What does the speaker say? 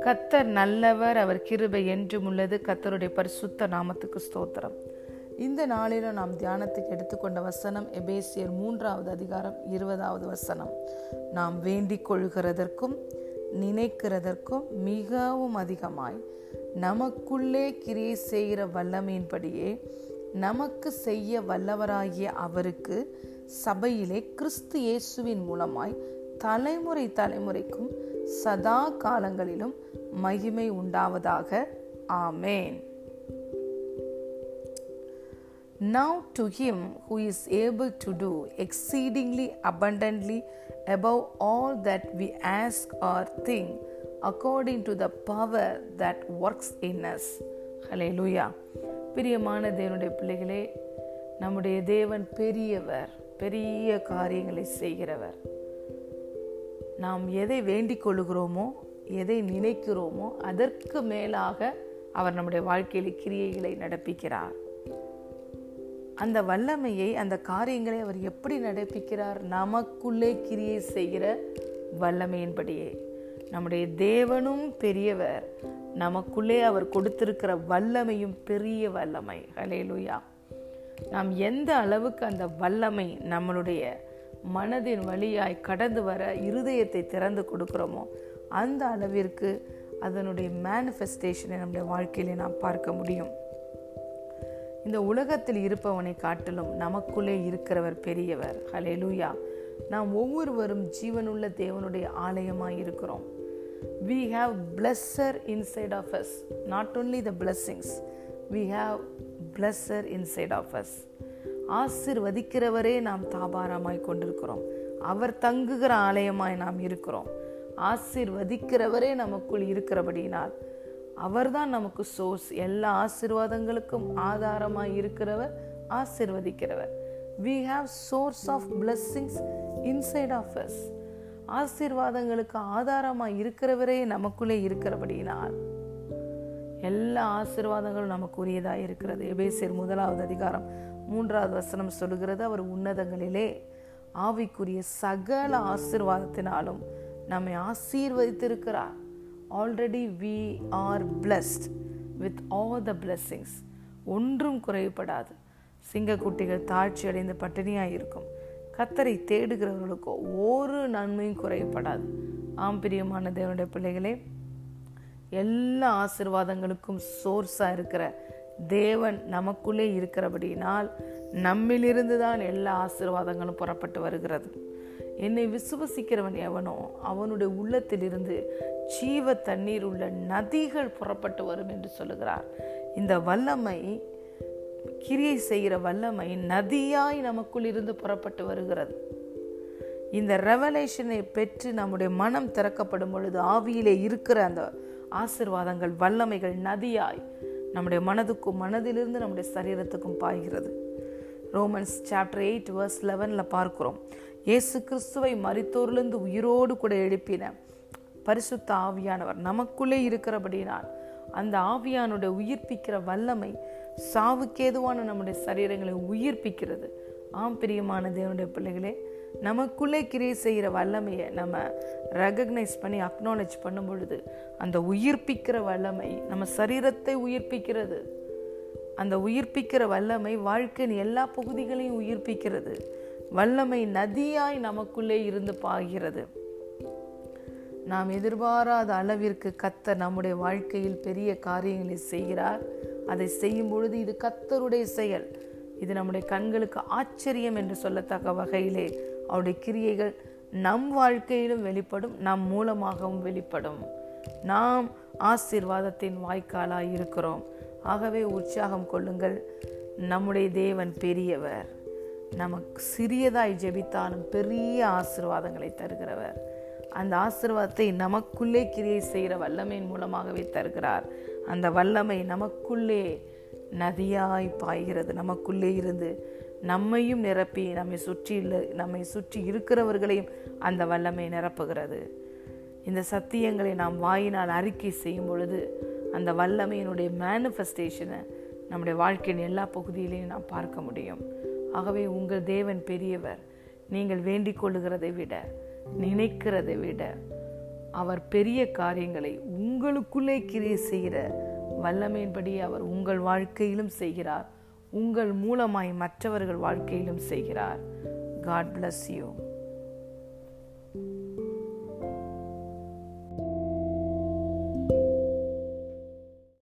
கத்தர் நல்லவர் அவர் கிருபை என்றும் உள்ளது. கத்தருடைய பரிசுத்த நாமத்துக்கு ஸ்தோத்திரம். இந்த நாளிலும் நாம் தியானத்துக்கு எடுத்துக்கொண்ட வசனம் எபேசியர் மூன்றாவது அதிகாரம் இருபதாவது வசனம். நாம் வேண்டிக் கொள்கிறதற்கும் நினைக்கிறதற்கும் மிகவும் அதிகமாய் நமக்குள்ளே கிரியை செய்கிற வல்லமையின்படியே நமக்கு செய்ய வல்லவராகிய அவருக்கு சபையிலே கிறிஸ்து இயேசுவின் மூலமாய் தலைமுறை தலைமுறைக்கும் சதா காலங்களிலும் மகிமை உண்டாவதாக ஆமேன் Now to him who is able to do exceedingly abundantly above all that we ask or think, according to the power that works in us. Hallelujah. பிரியமான தேவனுடைய பிள்ளைகளே நம்முடைய தேவன் பெரியவர் பெரிய காரியங்களை செய்கிறவர். நாம் எதை வேண்டிக் கொள்ளுகிறோமோ எதை நினைக்கிறோமோ அதற்கு மேலாக அவர் நம்முடைய வாழ்க்கையில் கிரியைகளை நடப்பிக்கிறார். அந்த வல்லமையை அந்த காரியங்களை அவர் எப்படி நடப்பிக்கிறார்? நமக்குள்ளே கிரியை செய்கிற வல்லமையின்படியே. நம்முடைய தேவனும் பெரியவர். நமக்குள்ளே அவர் கொடுத்திருக்கிற வல்லமையும் பெரிய வல்லமை. ஹலேலுயா நாம் எந்த அளவுக்கு அந்த வல்லமை நம்மளுடைய மனதின் வழியாய் கடந்து வர இருதயத்தை திறந்து கொடுக்குறோமோ அந்த அளவிற்கு அதனுடைய மேனிஃபெஸ்டேஷனை நம்முடைய வாழ்க்கையிலே நாம் பார்க்க முடியும். இந்த உலகத்தில் இருப்பவனை காட்டிலும் நமக்குள்ளே இருக்கிறவர் பெரியவர். ஹலே லூயா நாம் ஒவ்வொருவரும் ஜீவனுள்ள தேவனுடைய ஆலயமாக இருக்கிறோம். We have blesser inside of us not only the blessings we have blesser inside of us ஆசிர்வதிக்கிறவரே நாம் தாபாரமாய் கொண்டிருக்கிறோம். அவர் தங்குகிற ஆலயமாய் நாம் இருக்கிறோம். ஆசிர்வதிக்கிறவரே நமக்குள் இருக்கிறபடினால் அவர்தான் நமக்கு சோர்ஸ் எல்லா ஆசிர்வாதங்களுக்கும் ஆதாரமாய் இருக்கிறவர் ஆசிர்வதிக்கிறவர். We have source of blessings inside of us ஆசிர்வாதங்களுக்கு ஆதாரமாக இருக்கிறவரே நமக்குள்ளே இருக்கிறபடினால் எல்லா ஆசிர்வாதங்களும் நமக்கு உரியதாக இருக்கிறது. எபேசியர் முதலாவது அதிகாரம் மூன்றாவது வசனம் சொல்கிறது அவர் உன்னதங்களிலே ஆவிக்குரிய சகல ஆசிர்வாதத்தினாலும் நம்மை ஆசீர்வதித்திருக்கிறார். Already we are blessed with all the blessings ஒன்றும் குறைபடாது சிங்கக்குட்டிகள் தாழ்ச்சி அடைந்து பட்டினியாக இருக்கும். கத்தரை தேடுகிறவர்களுக்கோ ஒரு நன்மையும் குறையப்படாது ஆம்பிரியமான தேவனுடைய பிள்ளைகளே எல்லா ஆசிர்வாதங்களுக்கும் சோர்ஸாக இருக்கிற தேவன் நமக்குள்ளே இருக்கிறபடினால் நம்மிலிருந்து தான் எல்லா ஆசிர்வாதங்களும் புறப்பட்டு வருகிறது. என்னை விசுவசிக்கிறவன் எவனோ அவனுடைய உள்ளத்திலிருந்து ஜீவ தண்ணீர் உள்ள நதிகள் புறப்பட்டு வரும் என்று சொல்லுகிறார். இந்த வல்லமை கிரியை செய்கிற வல்லமை நதியாய் நமக்குள் இருந்து புறப்பட்டு வருகிறது. இந்த ரெவலேஷனை பெற்று நம்முடைய மனம் திறக்கப்படும் பொழுது ஆவியிலே இருக்கிற அந்த ஆசிர்வாதங்கள் வல்லமைகள் நதியாய் நம்முடைய மனதுக்கும் மனதிலிருந்து நம்முடைய சரீரத்துக்கும் பாய்கிறது. ரோமன்ஸ் சாப்டர் எயிட் வர்ஸ் லெவனில் பார்க்குறோம். இயேசு கிறிஸ்துவை மறித்தோர்லேருந்து உயிரோடு கூட எழுப்பின பரிசுத்த ஆவியானவர் நமக்குள்ளே இருக்கிறபடினால் அந்த ஆவியானுடைய உயிர்ப்பிக்கிற வல்லமை சாவுக்கேதுவான நம்முடைய சரீரங்களை உயிர்ப்பிக்கிறது. ஆம் பிரியமான தேவனுடைய பிள்ளைகளே நமக்குள்ளே கிரியை செய்கிற வல்லமையை நம்ம ரெகக்னைஸ் பண்ணி அக்னாலேஜ் பண்ணும் பொழுது அந்த உயிர்ப்பிக்கிற வல்லமை நம்ம சரீரத்தை உயிர்ப்பிக்கிறது. அந்த உயிர்ப்பிக்கிற வல்லமை வாழ்க்கையின் எல்லா பகுதிகளையும் உயிர்ப்பிக்கிறது. வல்லமை நதியாய் நமக்குள்ளே இருந்து பாகிறது நாம் எதிர்பாராத அளவிற்கு கத்த நம்முடைய வாழ்க்கையில் பெரிய காரியங்களை செய்கிறார். அதை செய்யும் பொழுது இது கத்தருடைய செயல். இது நம்முடைய கண்களுக்கு ஆச்சரியம் என்று சொல்லத்தக்க வகையிலே அவருடைய கிரியைகள் நம் வாழ்க்கையிலும் வெளிப்படும் நம் மூலமாகவும் வெளிப்படும். நாம் ஆசீர்வாதத்தின் வாய்க்காலாக இருக்கிறோம். ஆகவே உற்சாகம் கொள்ளுங்கள். நம்முடைய தேவன் பெரியவர். நமக்கு சிறியதாய் ஜெபித்தாலும் பெரிய ஆசிர்வாதங்களை தருகிறவர். அந்த ஆசிர்வாதத்தை நமக்குள்ளே கிரியை செய்கிற வல்லமையின் மூலமாகவே தருகிறார். அந்த வல்லமை நமக்குள்ளே நதியாய் பாய்கிறது. நமக்குள்ளே இருந்து நம்மையும் நிரப்பி நம்மை சுற்றி நம்மை சுற்றி இருக்கிறவர்களையும் அந்த வல்லமை நிரப்புகிறது. இந்த சத்தியங்களை நாம் வாயினால் அறிக்கை செய்யும் பொழுது அந்த வல்லமையினுடைய மேனிஃபெஸ்டேஷனை நம்முடைய வாழ்க்கையின் எல்லா பகுதியிலையும் நாம் பார்க்க முடியும். ஆகவே உங்கள் தேவன் பெரியவர் நீங்கள் வேண்டிக் கொள்ளுகிறதை விட நினைக்கிறதை விட அவர் பெரிய காரியங்களை உங்களுக்குள்ளே கிரியை செய்கிற வல்லமையின்படி அவர் உங்கள் வாழ்க்கையிலும் செய்கிறார். உங்கள் மூலமாய் மற்றவர்கள் வாழ்க்கையிலும் செய்கிறார். God bless you